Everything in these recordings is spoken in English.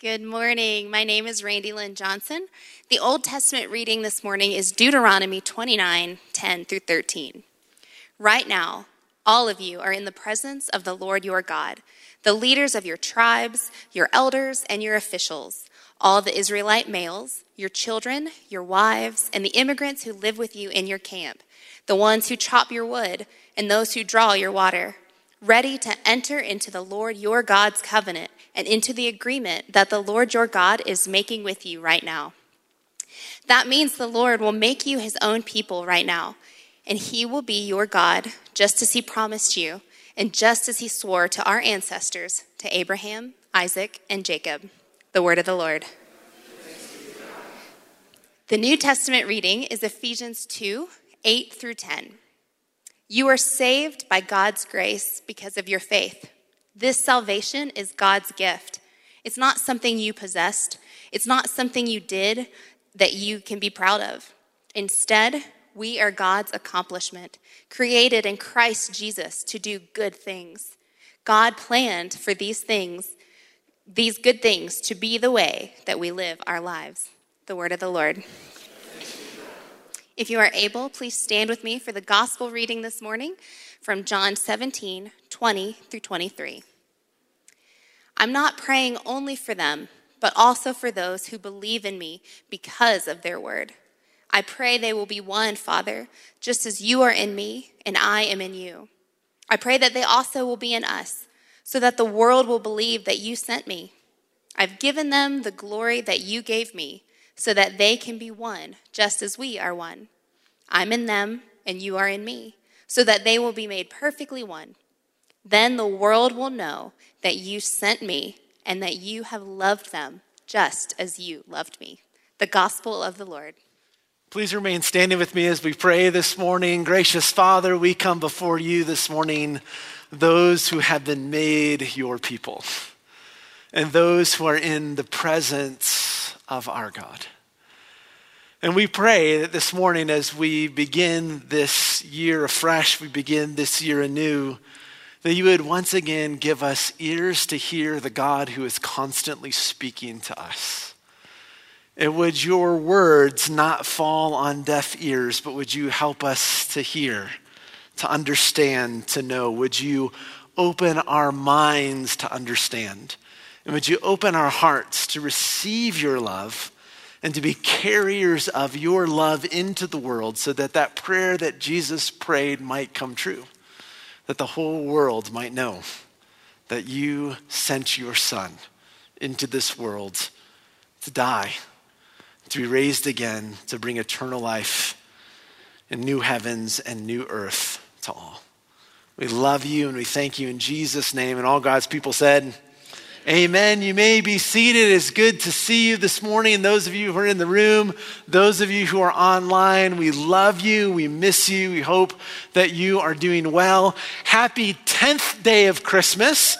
Good morning. My name is Randy Lynn Johnson. The Old Testament reading this morning is Deuteronomy 29 10 through 13. Right now, all of you are in the presence of the Lord your God, the leaders of your tribes, your elders, and your officials, all the Israelite males, your children, your wives, and the immigrants who live with you in your camp, the ones who chop your wood, and those who draw your water ready to enter into the Lord your God's covenant and into the agreement that the Lord your God is making with you right now. That means the Lord will make you his own people right now, and he will be your God, just as he promised you, and just as he swore to our ancestors, to Abraham, Isaac, and Jacob. The word of the Lord. The New Testament reading is Ephesians 2 8 through 10. You are saved by God's grace because of your faith. This salvation is God's gift. It's not something you possessed, it's not something you did that you can be proud of. Instead, we are God's accomplishment, created in Christ Jesus to do good things. God planned for these things, these good things, to be the way that we live our lives. The word of the Lord. If you are able, please stand with me for the gospel reading this morning from John 17, 20 through 23. I'm not praying only for them, but also for those who believe in me because of their word. I pray they will be one, Father, just as you are in me and I am in you. I pray that they also will be in us, so that the world will believe that you sent me. I've given them the glory that you gave me so that they can be one, just as we are one. I'm in them, and you are in me, so that they will be made perfectly one. Then the world will know that you sent me and that you have loved them just as you loved me. The gospel of the Lord. Please remain standing with me as we pray this morning. Gracious Father, we come before you this morning, those who have been made your people, and those who are in the presence of our God. And we pray that this morning, as we begin this year afresh, we begin this year anew, that you would once again give us ears to hear the God who is constantly speaking to us. And would your words not fall on deaf ears, but would you help us to hear, to understand, to know? Would you open our minds to understand? And would you open our hearts to receive your love? And to be carriers of your love into the world so that that prayer that Jesus prayed might come true, that the whole world might know that you sent your son into this world to die, to be raised again, to bring eternal life and new heavens and new earth to all. We love you and we thank you in Jesus' name. And all God's people said, Amen. You may be seated. It's good to see you this morning. And those of you who are in the room, those of you who are online, we love you. We miss you. We hope that you are doing well. Happy 10th day of Christmas.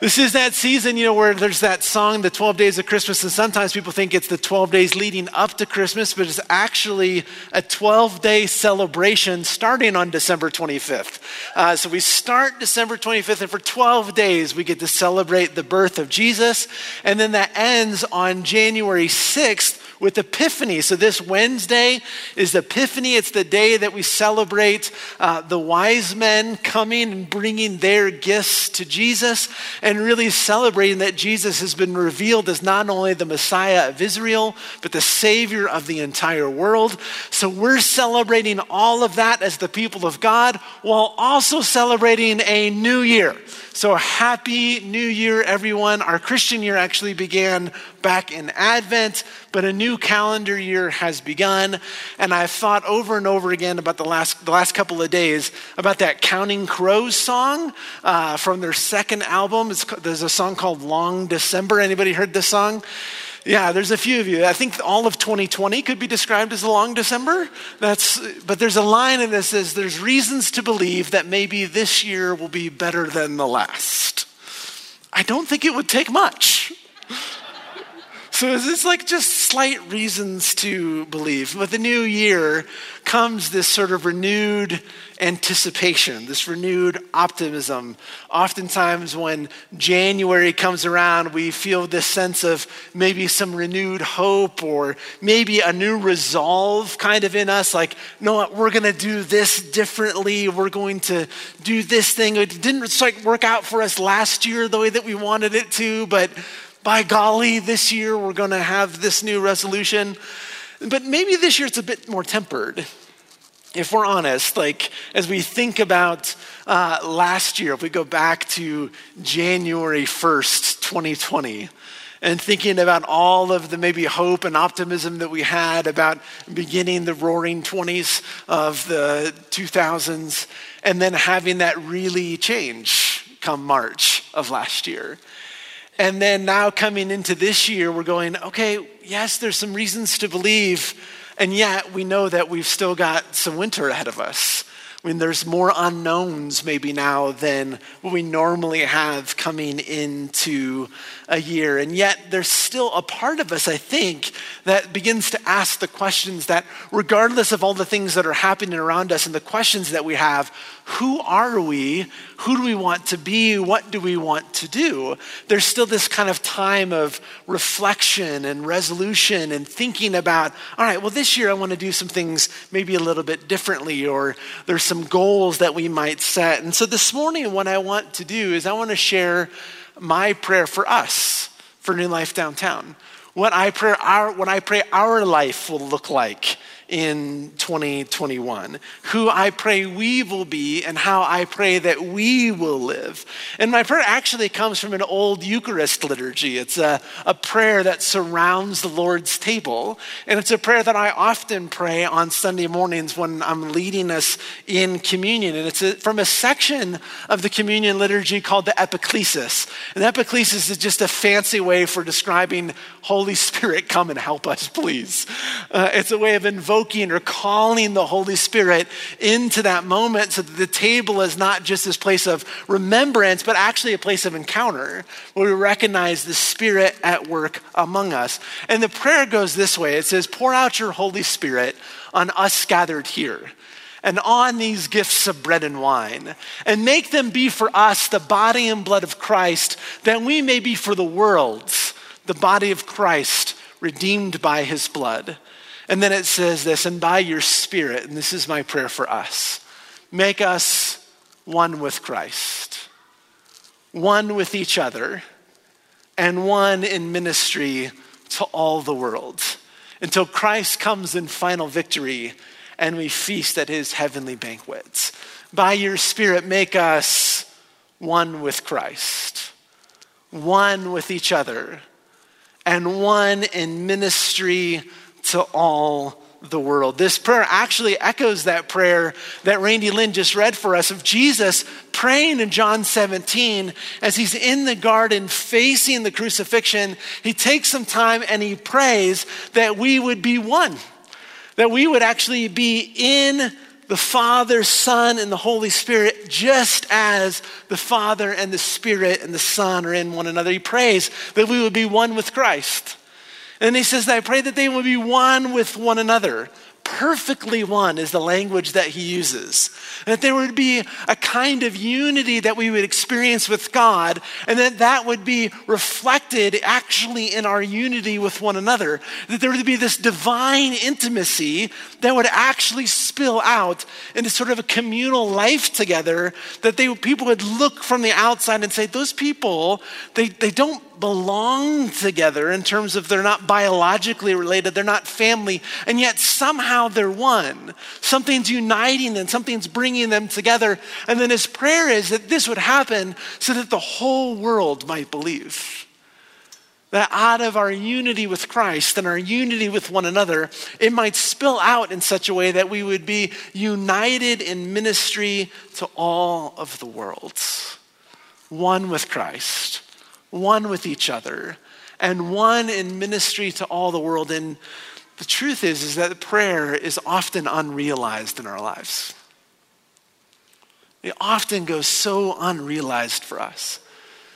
This is that season, you know, where there's that song, The 12 Days of Christmas, and sometimes people think it's the 12 days leading up to Christmas, but it's actually a 12 day celebration starting on December 25th. Uh, so we start December 25th, and for 12 days we get to celebrate the birth of Jesus, and then that ends on January 6th with Epiphany. So this Wednesday is Epiphany. It's the day that we celebrate uh, the wise men coming and bringing their gifts to Jesus and really celebrating that Jesus has been revealed as not only the Messiah of Israel, but the Savior of the entire world. So we're celebrating all of that as the people of God while also celebrating a new year. So, happy new year, everyone. Our Christian year actually began back in Advent, but a new calendar year has begun. And I've thought over and over again about the last, the last couple of days about that Counting Crows song uh, from their second album. It's, there's a song called Long December. Anybody heard this song? Yeah, there's a few of you. I think all of 2020 could be described as a long December. That's, but there's a line in this says there's reasons to believe that maybe this year will be better than the last. I don't think it would take much. So it's like just slight reasons to believe. With the new year comes this sort of renewed anticipation, this renewed optimism. Oftentimes, when January comes around, we feel this sense of maybe some renewed hope or maybe a new resolve kind of in us like, no, we're going to do this differently. We're going to do this thing. It didn't like work out for us last year the way that we wanted it to, but by golly, this year we're going to have this new resolution. But maybe this year it's a bit more tempered. If we're honest, like as we think about uh, last year, if we go back to January 1st, 2020, and thinking about all of the maybe hope and optimism that we had about beginning the roaring 20s of the 2000s, and then having that really change come March of last year. And then now coming into this year, we're going, okay, yes, there's some reasons to believe, and yet we know that we've still got some winter ahead of us. I mean, there's more unknowns maybe now than what we normally have coming into a year. And yet, there's still a part of us, I think, that begins to ask the questions that, regardless of all the things that are happening around us and the questions that we have, who are we? Who do we want to be? What do we want to do? There's still this kind of time of reflection and resolution and thinking about, all right, well, this year I want to do some things maybe a little bit differently, or there's some goals that we might set. And so this morning, what I want to do is I want to share my prayer for us, for New Life Downtown. What I pray our, what I pray our life will look like in 2021, who I pray we will be, and how I pray that we will live. And my prayer actually comes from an old Eucharist liturgy. It's a, a prayer that surrounds the Lord's table, and it's a prayer that I often pray on Sunday mornings when I'm leading us in communion. And it's a, from a section of the communion liturgy called the Epiclesis. And Epiclesis is just a fancy way for describing Holy Spirit, come and help us, please. Uh, it's a way of invoking invoking or calling the Holy Spirit into that moment so that the table is not just this place of remembrance, but actually a place of encounter where we recognize the Spirit at work among us. And the prayer goes this way it says, Pour out your Holy Spirit on us gathered here and on these gifts of bread and wine, and make them be for us the body and blood of Christ, that we may be for the world the body of Christ, redeemed by his blood. And then it says this, and by your Spirit, and this is my prayer for us, make us one with Christ, one with each other, and one in ministry to all the world until Christ comes in final victory and we feast at his heavenly banquets. By your Spirit, make us one with Christ, one with each other, and one in ministry to all the world. This prayer actually echoes that prayer that Randy Lynn just read for us of Jesus praying in John 17 as he's in the garden facing the crucifixion. He takes some time and he prays that we would be one, that we would actually be in the Father, Son, and the Holy Spirit, just as the Father and the Spirit and the Son are in one another. He prays that we would be one with Christ. And he says, I pray that they will be one with one another. Perfectly one is the language that he uses. That there would be a kind of unity that we would experience with God, and that that would be reflected actually in our unity with one another. That there would be this divine intimacy that would actually spill out into sort of a communal life together, that they, people would look from the outside and say, Those people, they, they don't belong together in terms of they're not biologically related, they're not family, and yet somehow they're one. Something's uniting them, something's bringing them together. And then his prayer is that this would happen so that the whole world might believe. That out of our unity with Christ and our unity with one another, it might spill out in such a way that we would be united in ministry to all of the world. One with Christ one with each other, and one in ministry to all the world. And the truth is, is that prayer is often unrealized in our lives. It often goes so unrealized for us.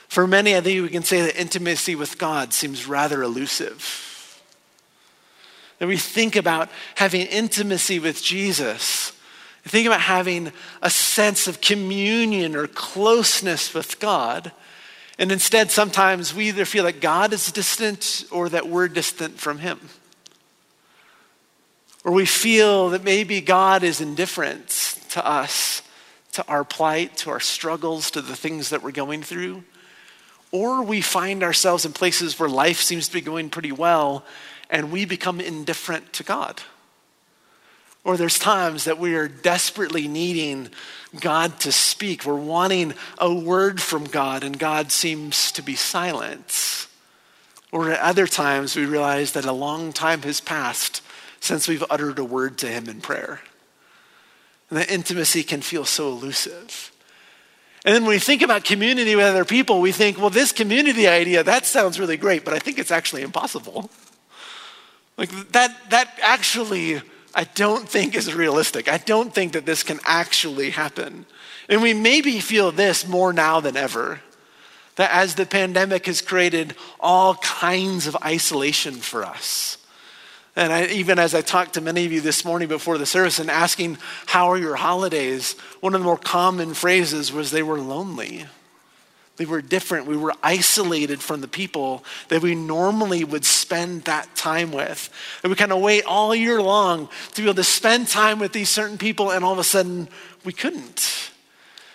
For many, I think we can say that intimacy with God seems rather elusive. That we think about having intimacy with Jesus, think about having a sense of communion or closeness with God. And instead, sometimes we either feel that God is distant or that we're distant from Him. Or we feel that maybe God is indifferent to us, to our plight, to our struggles, to the things that we're going through. Or we find ourselves in places where life seems to be going pretty well and we become indifferent to God. Or there's times that we are desperately needing God to speak. We're wanting a word from God and God seems to be silent. Or at other times we realize that a long time has passed since we've uttered a word to him in prayer. And that intimacy can feel so elusive. And then when we think about community with other people, we think, well, this community idea, that sounds really great, but I think it's actually impossible. Like that, that actually, I don't think is realistic. I don't think that this can actually happen. And we maybe feel this more now than ever. That as the pandemic has created all kinds of isolation for us, and I, even as I talked to many of you this morning before the service and asking, How are your holidays? One of the more common phrases was they were lonely. They were different. We were isolated from the people that we normally would spend that time with. And we kind of wait all year long to be able to spend time with these certain people, and all of a sudden, we couldn't.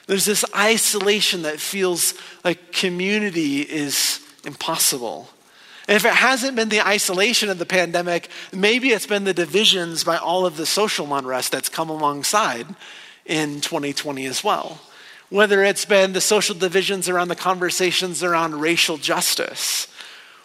There's this isolation that feels like community is impossible. And if it hasn't been the isolation of the pandemic, maybe it's been the divisions by all of the social unrest that's come alongside in 2020 as well. Whether it's been the social divisions around the conversations around racial justice,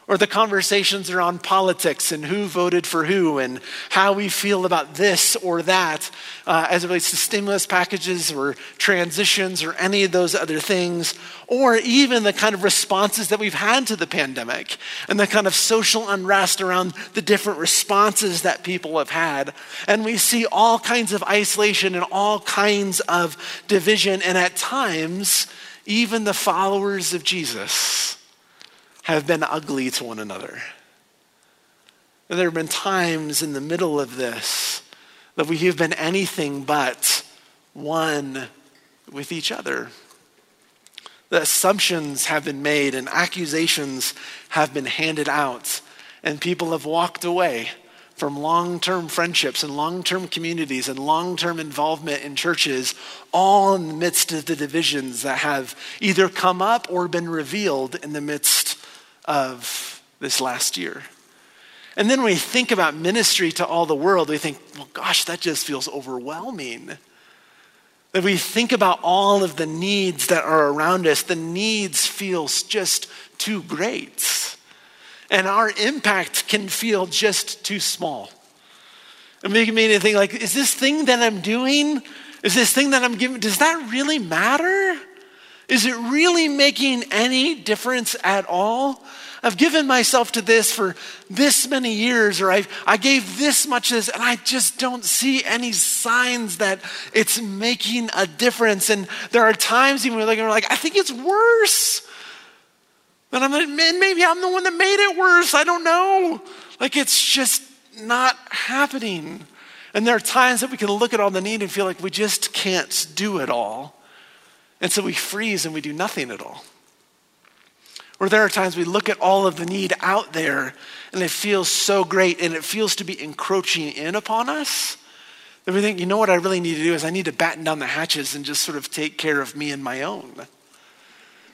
or the conversations around politics and who voted for who and how we feel about this or that uh, as it relates to stimulus packages or transitions or any of those other things, or even the kind of responses that we've had to the pandemic and the kind of social unrest around the different responses that people have had. And we see all kinds of isolation and all kinds of division, and at times, even the followers of Jesus have been ugly to one another. There have been times in the middle of this that we have been anything but one with each other. The assumptions have been made and accusations have been handed out, and people have walked away from long term friendships and long term communities and long term involvement in churches, all in the midst of the divisions that have either come up or been revealed in the midst of this last year. And then when we think about ministry to all the world, we think, well, gosh, that just feels overwhelming. That we think about all of the needs that are around us, the needs feels just too great. And our impact can feel just too small. It makes me anything like, is this thing that I'm doing, is this thing that I'm giving, does that really matter? Is it really making any difference at all? I've given myself to this for this many years, or I've, I gave this much of this, and I just don't see any signs that it's making a difference. And there are times even we're like, we're like I think it's worse. And I'm like, maybe I'm the one that made it worse. I don't know. Like it's just not happening. And there are times that we can look at all the need and feel like we just can't do it all. And so we freeze and we do nothing at all. Or there are times we look at all of the need out there and it feels so great and it feels to be encroaching in upon us that we think, you know what I really need to do is I need to batten down the hatches and just sort of take care of me and my own.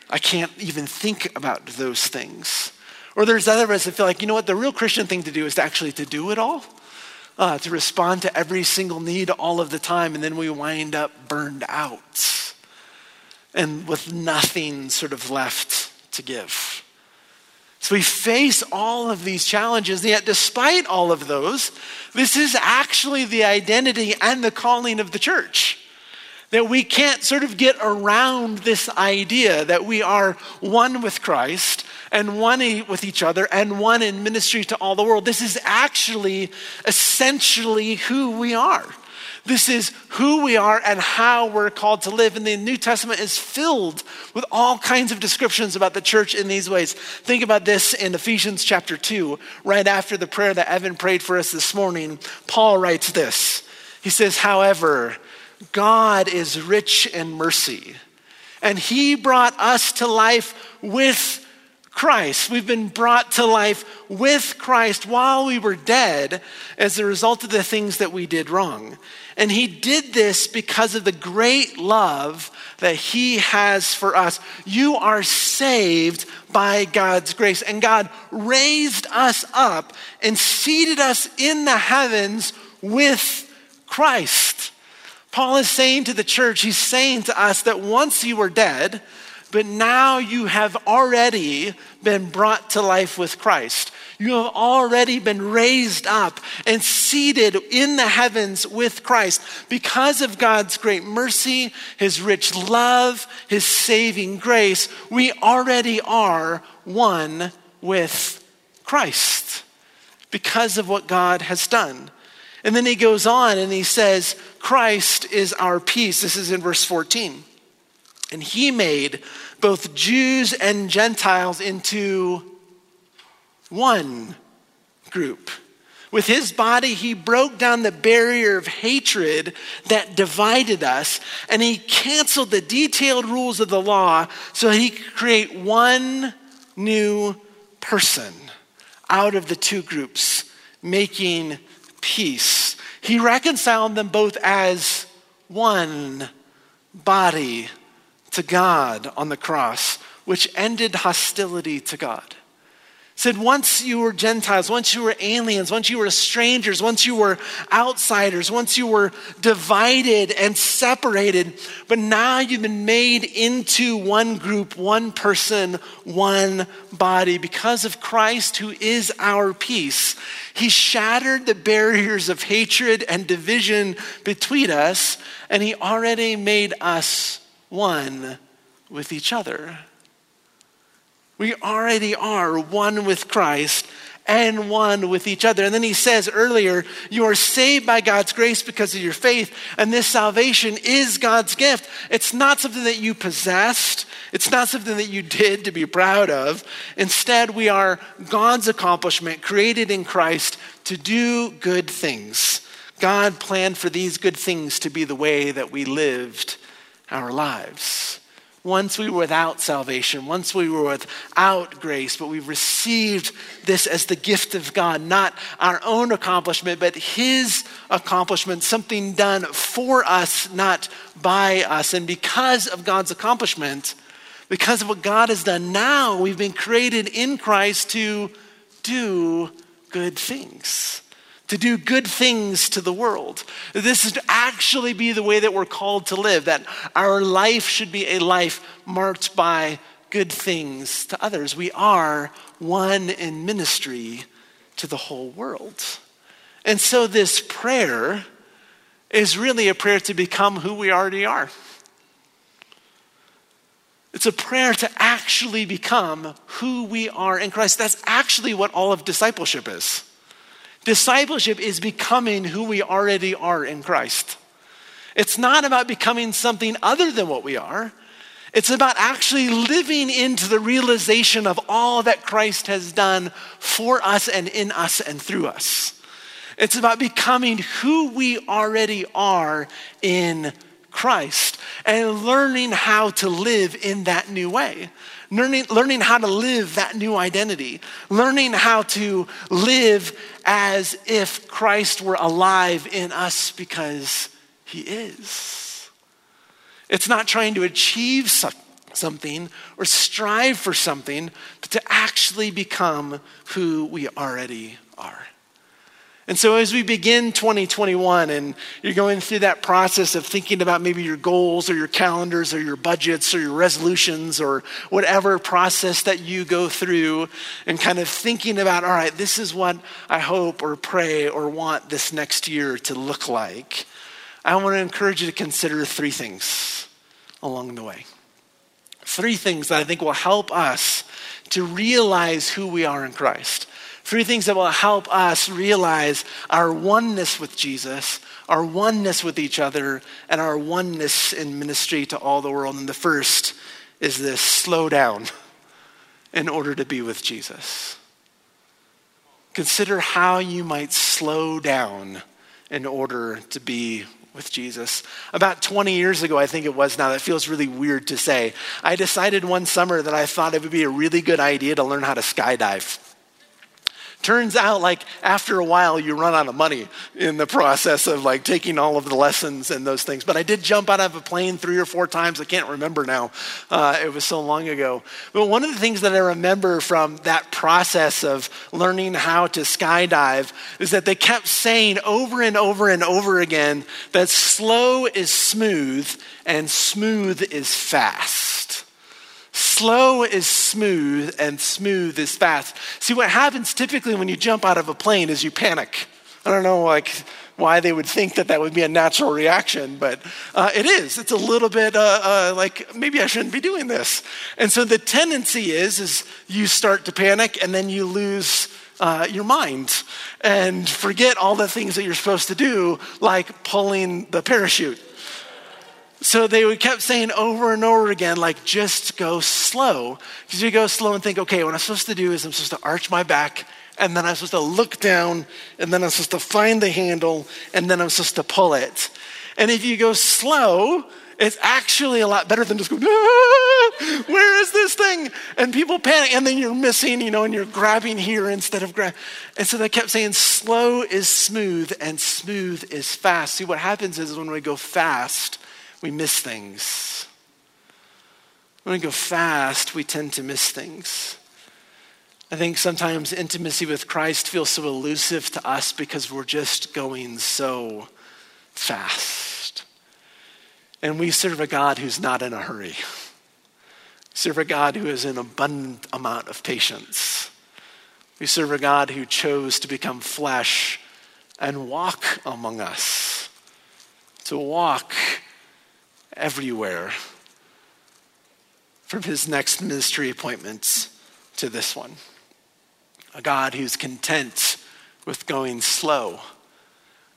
I can't even think about those things. Or there's other of us that feel like, you know what, the real Christian thing to do is to actually to do it all, uh, to respond to every single need all of the time, and then we wind up burned out and with nothing sort of left to give. So we face all of these challenges, and yet, despite all of those, this is actually the identity and the calling of the church. That we can't sort of get around this idea that we are one with Christ and one with each other and one in ministry to all the world. This is actually essentially who we are. This is who we are and how we're called to live. And the New Testament is filled with all kinds of descriptions about the church in these ways. Think about this in Ephesians chapter 2, right after the prayer that Evan prayed for us this morning. Paul writes this He says, However, God is rich in mercy, and he brought us to life with Christ. We've been brought to life with Christ while we were dead as a result of the things that we did wrong. And he did this because of the great love that he has for us. You are saved by God's grace. And God raised us up and seated us in the heavens with Christ. Paul is saying to the church, he's saying to us that once you were dead, but now you have already been brought to life with Christ. You have already been raised up and seated in the heavens with Christ because of God's great mercy, His rich love, His saving grace. We already are one with Christ because of what God has done. And then he goes on and he says, Christ is our peace. This is in verse 14. And he made both Jews and Gentiles into one group. With his body, he broke down the barrier of hatred that divided us, and he canceled the detailed rules of the law so he could create one new person out of the two groups, making peace. He reconciled them both as one body to God on the cross, which ended hostility to God. said, once you were Gentiles, once you were aliens, once you were strangers, once you were outsiders, once you were divided and separated, but now you've been made into one group, one person, one body because of Christ who is our peace. He shattered the barriers of hatred and division between us, and He already made us one with each other. We already are one with Christ and one with each other. And then he says earlier, you are saved by God's grace because of your faith, and this salvation is God's gift. It's not something that you possessed, it's not something that you did to be proud of. Instead, we are God's accomplishment, created in Christ to do good things. God planned for these good things to be the way that we lived our lives. Once we were without salvation, once we were without grace, but we received this as the gift of God, not our own accomplishment, but His accomplishment, something done for us, not by us. And because of God's accomplishment, because of what God has done now, we've been created in Christ to do good things to do good things to the world. This is actually be the way that we're called to live, that our life should be a life marked by good things to others. We are one in ministry to the whole world. And so this prayer is really a prayer to become who we already are. It's a prayer to actually become who we are in Christ. That's actually what all of discipleship is. Discipleship is becoming who we already are in Christ. It's not about becoming something other than what we are. It's about actually living into the realization of all that Christ has done for us and in us and through us. It's about becoming who we already are in Christ and learning how to live in that new way learning, learning how to live that new identity, learning how to live as if Christ were alive in us because he is. It's not trying to achieve something or strive for something, but to actually become who we already are. And so, as we begin 2021 and you're going through that process of thinking about maybe your goals or your calendars or your budgets or your resolutions or whatever process that you go through, and kind of thinking about, all right, this is what I hope or pray or want this next year to look like, I want to encourage you to consider three things along the way. Three things that I think will help us to realize who we are in Christ Three things that will help us realize our oneness with Jesus, our oneness with each other, and our oneness in ministry to all the world. And the first is this slow down in order to be with Jesus. Consider how you might slow down in order to be with Jesus. About 20 years ago, I think it was now, that feels really weird to say. I decided one summer that I thought it would be a really good idea to learn how to skydive. Turns out, like, after a while, you run out of money in the process of like taking all of the lessons and those things. But I did jump out of a plane three or four times. I can't remember now. Uh, it was so long ago. But one of the things that I remember from that process of learning how to skydive is that they kept saying over and over and over again that slow is smooth and smooth is fast. Slow is smooth and smooth is fast. See, what happens typically when you jump out of a plane is you panic. I don't know, like, why they would think that that would be a natural reaction, but uh, it is. It's a little bit uh, uh, like maybe I shouldn't be doing this. And so the tendency is, is you start to panic and then you lose uh, your mind and forget all the things that you're supposed to do, like pulling the parachute. So they kept saying over and over again, like, just go slow. Because you go slow and think, okay, what I'm supposed to do is I'm supposed to arch my back, and then I'm supposed to look down, and then I'm supposed to find the handle, and then I'm supposed to pull it. And if you go slow, it's actually a lot better than just going, ah, where is this thing? And people panic, and then you're missing, you know, and you're grabbing here instead of grab. And so they kept saying, slow is smooth, and smooth is fast. See, what happens is when we go fast, we miss things. When we go fast, we tend to miss things. I think sometimes intimacy with Christ feels so elusive to us because we're just going so fast. And we serve a God who's not in a hurry. We serve a God who has an abundant amount of patience. We serve a God who chose to become flesh and walk among us, to walk everywhere from his next ministry appointments to this one. A God who's content with going slow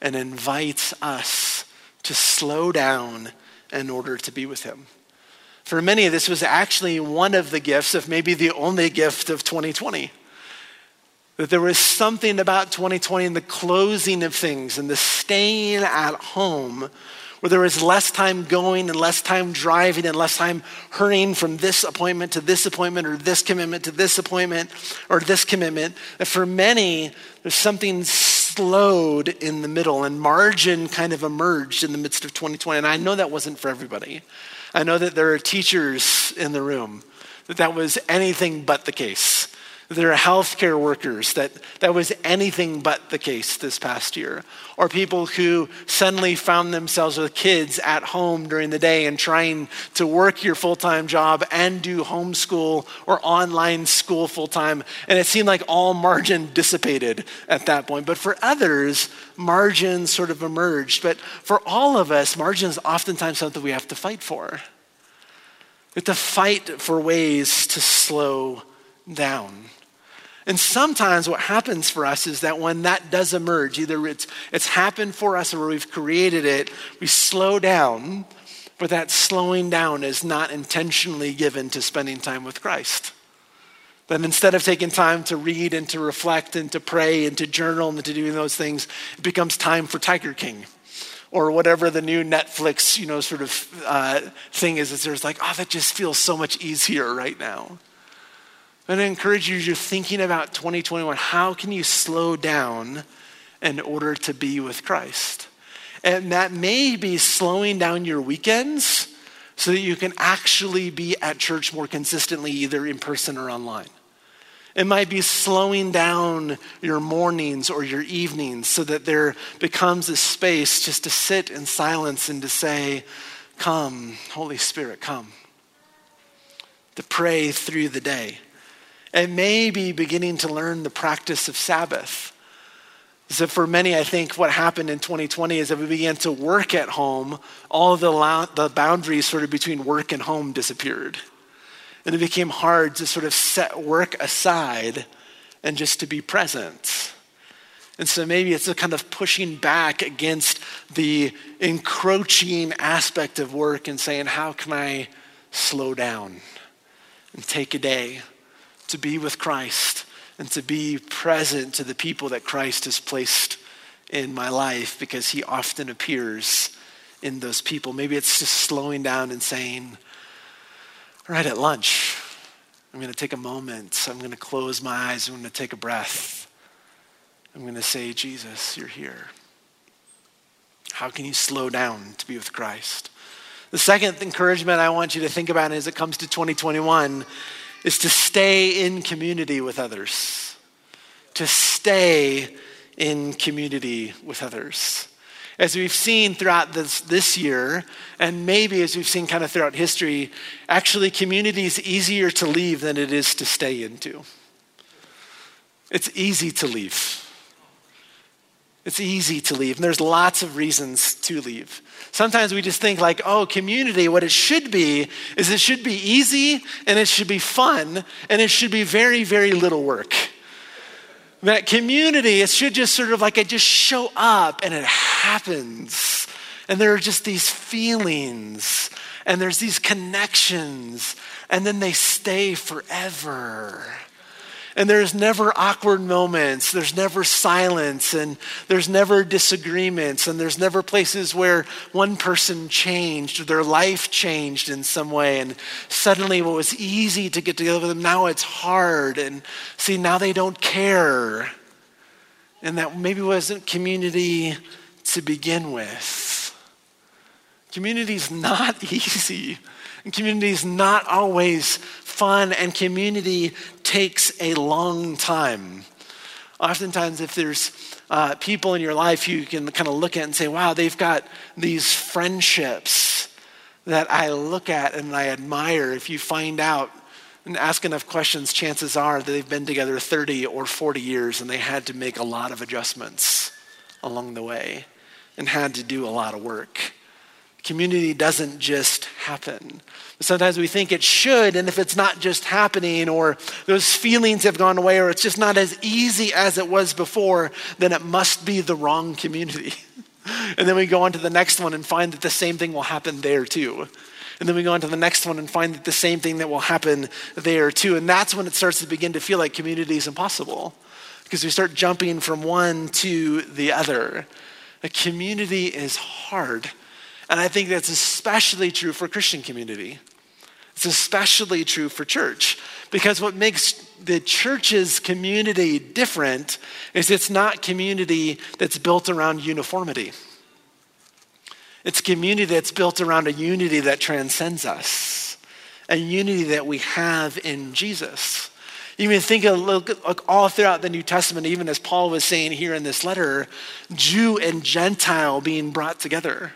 and invites us to slow down in order to be with him. For many, this was actually one of the gifts, if maybe the only gift of 2020. That there was something about 2020 and the closing of things and the staying at home where there was less time going and less time driving and less time hurrying from this appointment to this appointment or this commitment to this appointment or this commitment. That for many, there's something slowed in the middle and margin kind of emerged in the midst of 2020. And I know that wasn't for everybody. I know that there are teachers in the room that that was anything but the case. There are healthcare workers that that was anything but the case this past year. Or people who suddenly found themselves with kids at home during the day and trying to work your full time job and do homeschool or online school full time. And it seemed like all margin dissipated at that point. But for others, margin sort of emerged. But for all of us, margin is oftentimes something we have to fight for. We have to fight for ways to slow down. And sometimes what happens for us is that when that does emerge, either it's, it's happened for us or we've created it, we slow down, but that slowing down is not intentionally given to spending time with Christ. That instead of taking time to read and to reflect and to pray and to journal and to doing those things, it becomes time for Tiger King or whatever the new Netflix, you know, sort of uh, thing is. Is there's like, oh, that just feels so much easier right now. And I encourage you, you're thinking about 2021, how can you slow down in order to be with Christ? And that may be slowing down your weekends so that you can actually be at church more consistently, either in person or online. It might be slowing down your mornings or your evenings so that there becomes a space just to sit in silence and to say, Come, Holy Spirit, come. To pray through the day and maybe beginning to learn the practice of Sabbath. So, for many, I think what happened in 2020 is that we began to work at home, all the, the boundaries sort of between work and home disappeared. And it became hard to sort of set work aside and just to be present. And so maybe it's a kind of pushing back against the encroaching aspect of work and saying, how can I slow down and take a day to be with Christ and to be present to the people that Christ has placed in my life because he often appears in those people. Maybe it's just slowing down and saying, right, at lunch, I'm going to take a moment. I'm going to close my eyes. I'm going to take a breath. I'm going to say, Jesus, you're here. How can you slow down to be with Christ? The second encouragement I want you to think about as it comes to 2021 is to stay in community with others. To stay in community with others. As we've seen throughout this, this year, and maybe as we've seen kind of throughout history, actually, community is easier to leave than it is to stay into. It's easy to leave. It's easy to leave, and there's lots of reasons to leave. Sometimes we just think, like, oh, community, what it should be is it should be easy and it should be fun and it should be very, very little work. That community, it should just sort of like it just show up and it happens. And there are just these feelings and there's these connections and then they stay forever. And there's never awkward moments, there's never silence, and there's never disagreements, and there's never places where one person changed or their life changed in some way. And suddenly, what was easy to get together with them, now it's hard. And see, now they don't care. And that maybe wasn't community to begin with. Community is not easy. Community is not always fun, and community takes a long time. Oftentimes, if there's uh, people in your life you can kind of look at and say, wow, they've got these friendships that I look at and I admire. If you find out and ask enough questions, chances are that they've been together 30 or 40 years and they had to make a lot of adjustments along the way and had to do a lot of work. Community doesn't just happen. Sometimes we think it should, and if it's not just happening, or those feelings have gone away, or it's just not as easy as it was before, then it must be the wrong community. and then we go on to the next one and find that the same thing will happen there too. And then we go on to the next one and find that the same thing that will happen there too. And that's when it starts to begin to feel like community is impossible because we start jumping from one to the other. A community is hard. And I think that's especially true for Christian community. It's especially true for church because what makes the church's community different is it's not community that's built around uniformity. It's community that's built around a unity that transcends us, a unity that we have in Jesus. You can think of look, all throughout the New Testament, even as Paul was saying here in this letter, Jew and Gentile being brought together.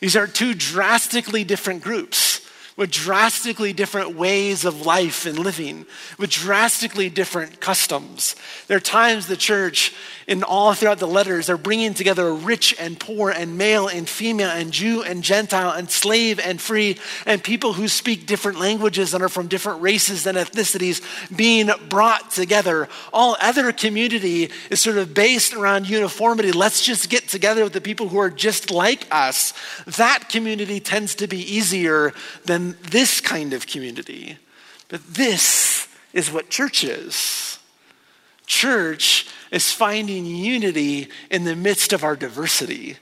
These are two drastically different groups with drastically different ways of life and living, with drastically different customs. There are times the church, in all throughout the letters, are bringing together rich and poor, and male and female, and Jew and Gentile, and slave and free, and people who speak different languages and are from different races and ethnicities being brought together. All other community is sort of based around uniformity. Let's just get together with the people who are just like us. That community tends to be easier than this kind of community. But this is what church is. Church is finding unity in the midst of our diversity,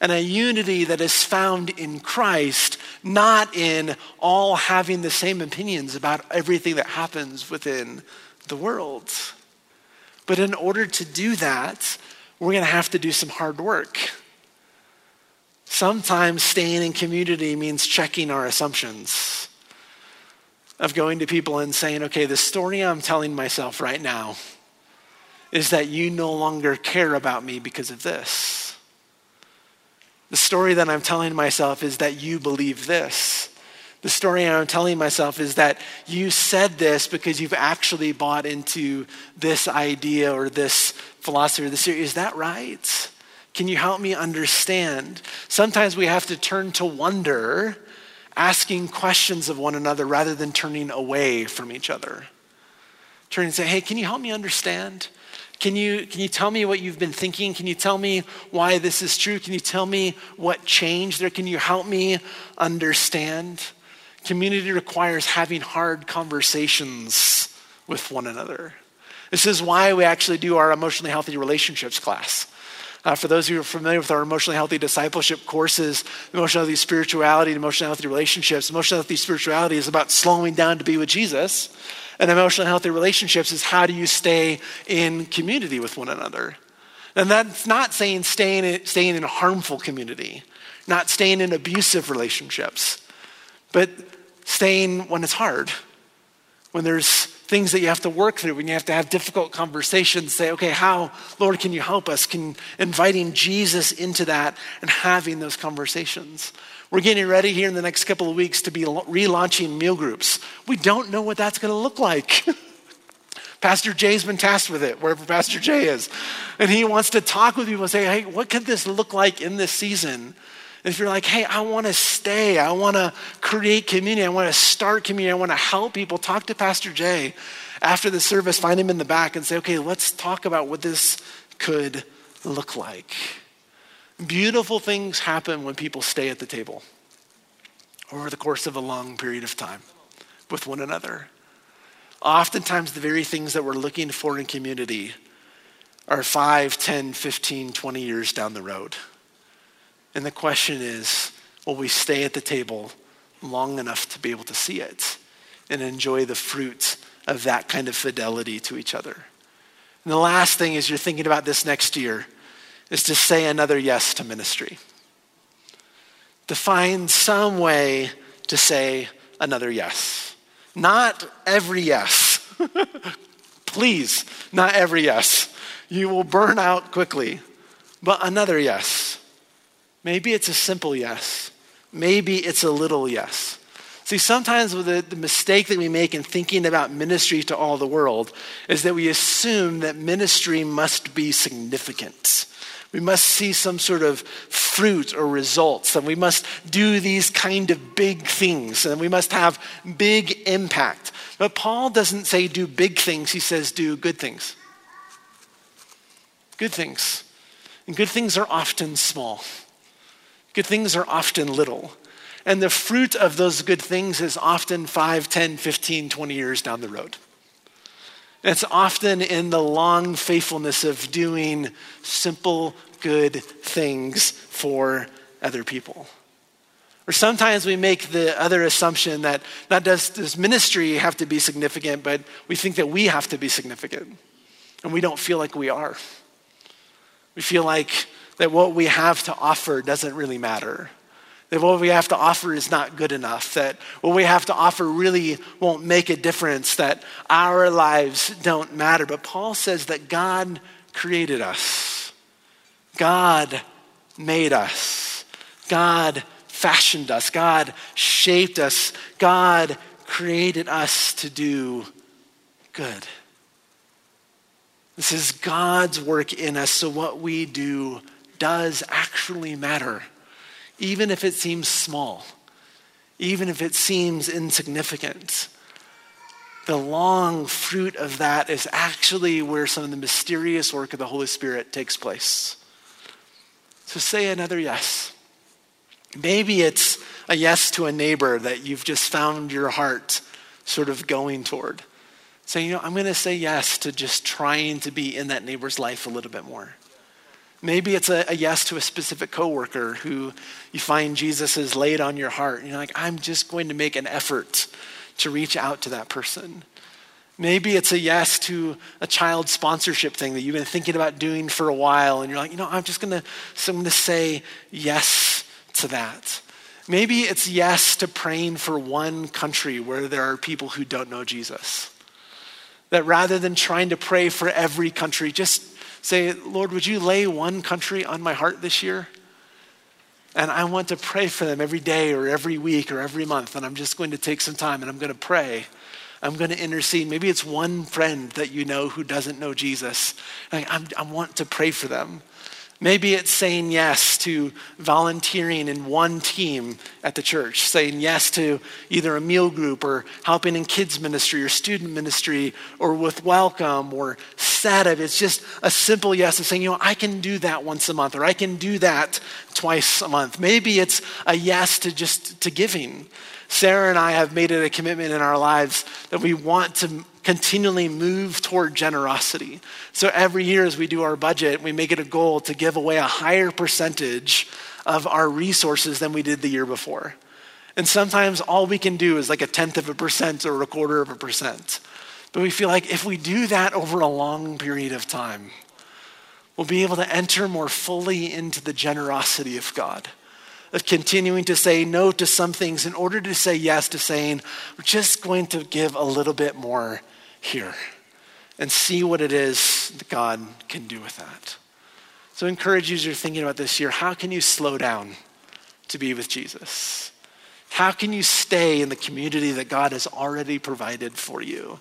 and a unity that is found in Christ, not in all having the same opinions about everything that happens within the world. But in order to do that, we're going to have to do some hard work. Sometimes staying in community means checking our assumptions, of going to people and saying, okay, the story I'm telling myself right now is that you no longer care about me because of this. The story that I'm telling myself is that you believe this. The story I'm telling myself is that you said this because you've actually bought into this idea or this philosophy or this theory. Is that right? Can you help me understand? Sometimes we have to turn to wonder, asking questions of one another rather than turning away from each other. turn and say, hey, can you help me understand? Can you, can you tell me what you've been thinking? Can you tell me why this is true? Can you tell me what changed there? Can you help me understand? Community requires having hard conversations with one another. This is why we actually do our emotionally healthy relationships class. Uh, for those who are familiar with our emotionally healthy discipleship courses, emotionally healthy spirituality and emotionally healthy relationships, emotionally healthy spirituality is about slowing down to be with Jesus. And emotionally healthy relationships is how do you stay in community with one another? And that's not saying staying in, staying in harmful community, not staying in abusive relationships, but staying when it's hard, when there's things that you have to work through, when you have to have difficult conversations, say, okay, how, Lord, can you help us? Can inviting Jesus into that and having those conversations. We're getting ready here in the next couple of weeks to be relaunching meal groups. We don't know what that's going to look like. Pastor Jay's been tasked with it, wherever Pastor Jay is. And he wants to talk with people and say, hey, what could this look like in this season? If you're like, hey, I want to stay, I want to create community, I want to start community, I want to help people, talk to Pastor Jay after the service, find him in the back and say, okay, let's talk about what this could look like. Beautiful things happen when people stay at the table over the course of a long period of time with one another. Oftentimes, the very things that we're looking for in community are 5, 10, 15, 20 years down the road. And the question is will we stay at the table long enough to be able to see it and enjoy the fruit of that kind of fidelity to each other? And the last thing is you're thinking about this next year is to say another yes to ministry. To find some way to say another yes. Not every yes. Please, not every yes. You will burn out quickly. But another yes. Maybe it's a simple yes. Maybe it's a little yes. See, sometimes the, the mistake that we make in thinking about ministry to all the world is that we assume that ministry must be significant. We must see some sort of fruit or results, and we must do these kind of big things, and we must have big impact. But Paul doesn't say do big things, he says do good things. Good things. And good things are often small. Good things are often little. And the fruit of those good things is often 5, 10, 15, 20 years down the road. It's often in the long faithfulness of doing simple, good things for other people. Or sometimes we make the other assumption that not does, does ministry have to be significant, but we think that we have to be significant. And we don't feel like we are. We feel like that what we have to offer doesn't really matter. That what we have to offer is not good enough. That what we have to offer really won't make a difference. That our lives don't matter. But Paul says that God created us, God made us, God fashioned us, God shaped us, God created us to do good. This is God's work in us, so what we do does actually matter, even if it seems small, even if it seems insignificant. The long fruit of that is actually where some of the mysterious work of the Holy Spirit takes place. So say another yes. Maybe it's a yes to a neighbor that you've just found your heart sort of going toward. Say, you know, I'm going to say yes to just trying to be in that neighbor's life a little bit more. Maybe it's a, a, yes to a specific coworker who you find Jesus has laid on your heart. And you're like, I'm just going to make an effort to reach out to that person. Maybe it's a yes to a child sponsorship thing that you've been thinking about doing for a while. And you're like, you know, I'm just going to, so I'm going to say yes to that. Maybe it's yes to praying for one country where there are people who don't know Jesus. That rather than trying to pray for every country, just Say, Lord, would you lay one country on my heart this year? And I want to pray for them every day or every week or every month. And I'm just going to take some time and I'm going to pray. I'm going to intercede. Maybe it's one friend that you know who doesn't know Jesus. I, I want to pray for them. Maybe it's saying yes to volunteering in one team at the church, saying yes to either a meal group or helping in kids' ministry or student ministry or with welcome or SETF. It's just a simple yes of saying, you know, I can do that once a month or I can do that twice a month. Maybe it's a yes to just to giving. Sarah and I have made it a commitment in our lives that we want to continually move toward generosity. So every year as we do our budget, we make it a goal to give away a higher percentage of our resources than we did the year before. And sometimes all we can do is like a tenth of a percent or a quarter of a percent. But we feel like if we do that over a long period of time, we'll be able to enter more fully into the generosity of God of continuing to say no to some things in order to say yes to saying, we're just going to give a little bit more here and see what it is that God can do with that. So I encourage you as you're thinking about this year, how can you slow down to be with Jesus? How can you stay in the community that God has already provided for you?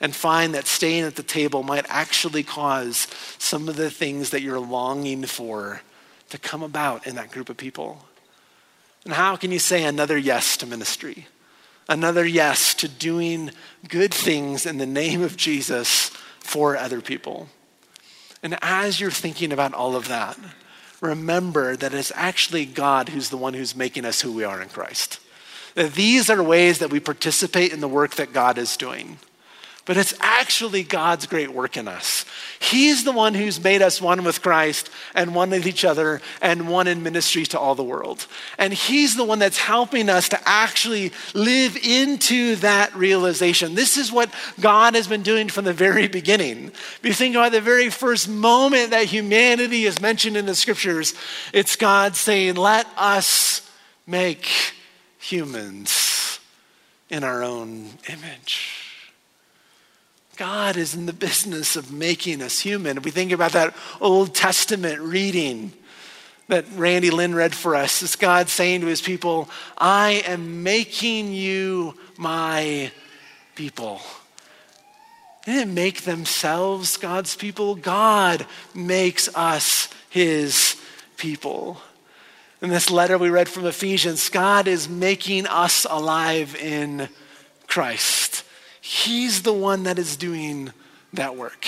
And find that staying at the table might actually cause some of the things that you're longing for to come about in that group of people. And how can you say another yes to ministry? Another yes to doing good things in the name of Jesus for other people. And as you're thinking about all of that, remember that it's actually God who's the one who's making us who we are in Christ. That these are ways that we participate in the work that God is doing but it's actually God's great work in us. He's the one who's made us one with Christ and one with each other and one in ministry to all the world. And He's the one that's helping us to actually live into that realization. This is what God has been doing from the very beginning. If you think about the very first moment that humanity is mentioned in the scriptures, it's God saying, Let us make humans in our own image. God is in the business of making us human. If we think about that Old Testament reading that Randy Lynn read for us, it's God saying to his people, I am making you my people. They didn't make themselves God's people. God makes us his people. In this letter we read from Ephesians, God is making us alive in Christ. He's the one that is doing that work.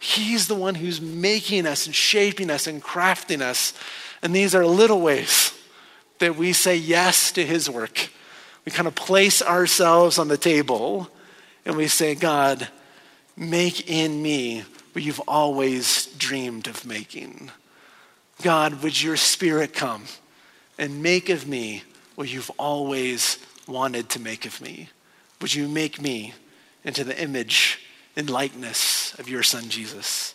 He's the one who's making us and shaping us and crafting us. And these are little ways that we say yes to His work. We kind of place ourselves on the table and we say, God, make in me what you've always dreamed of making. God, would your spirit come and make of me what you've always wanted to make of me? Would you make me into the image and likeness of your son, Jesus?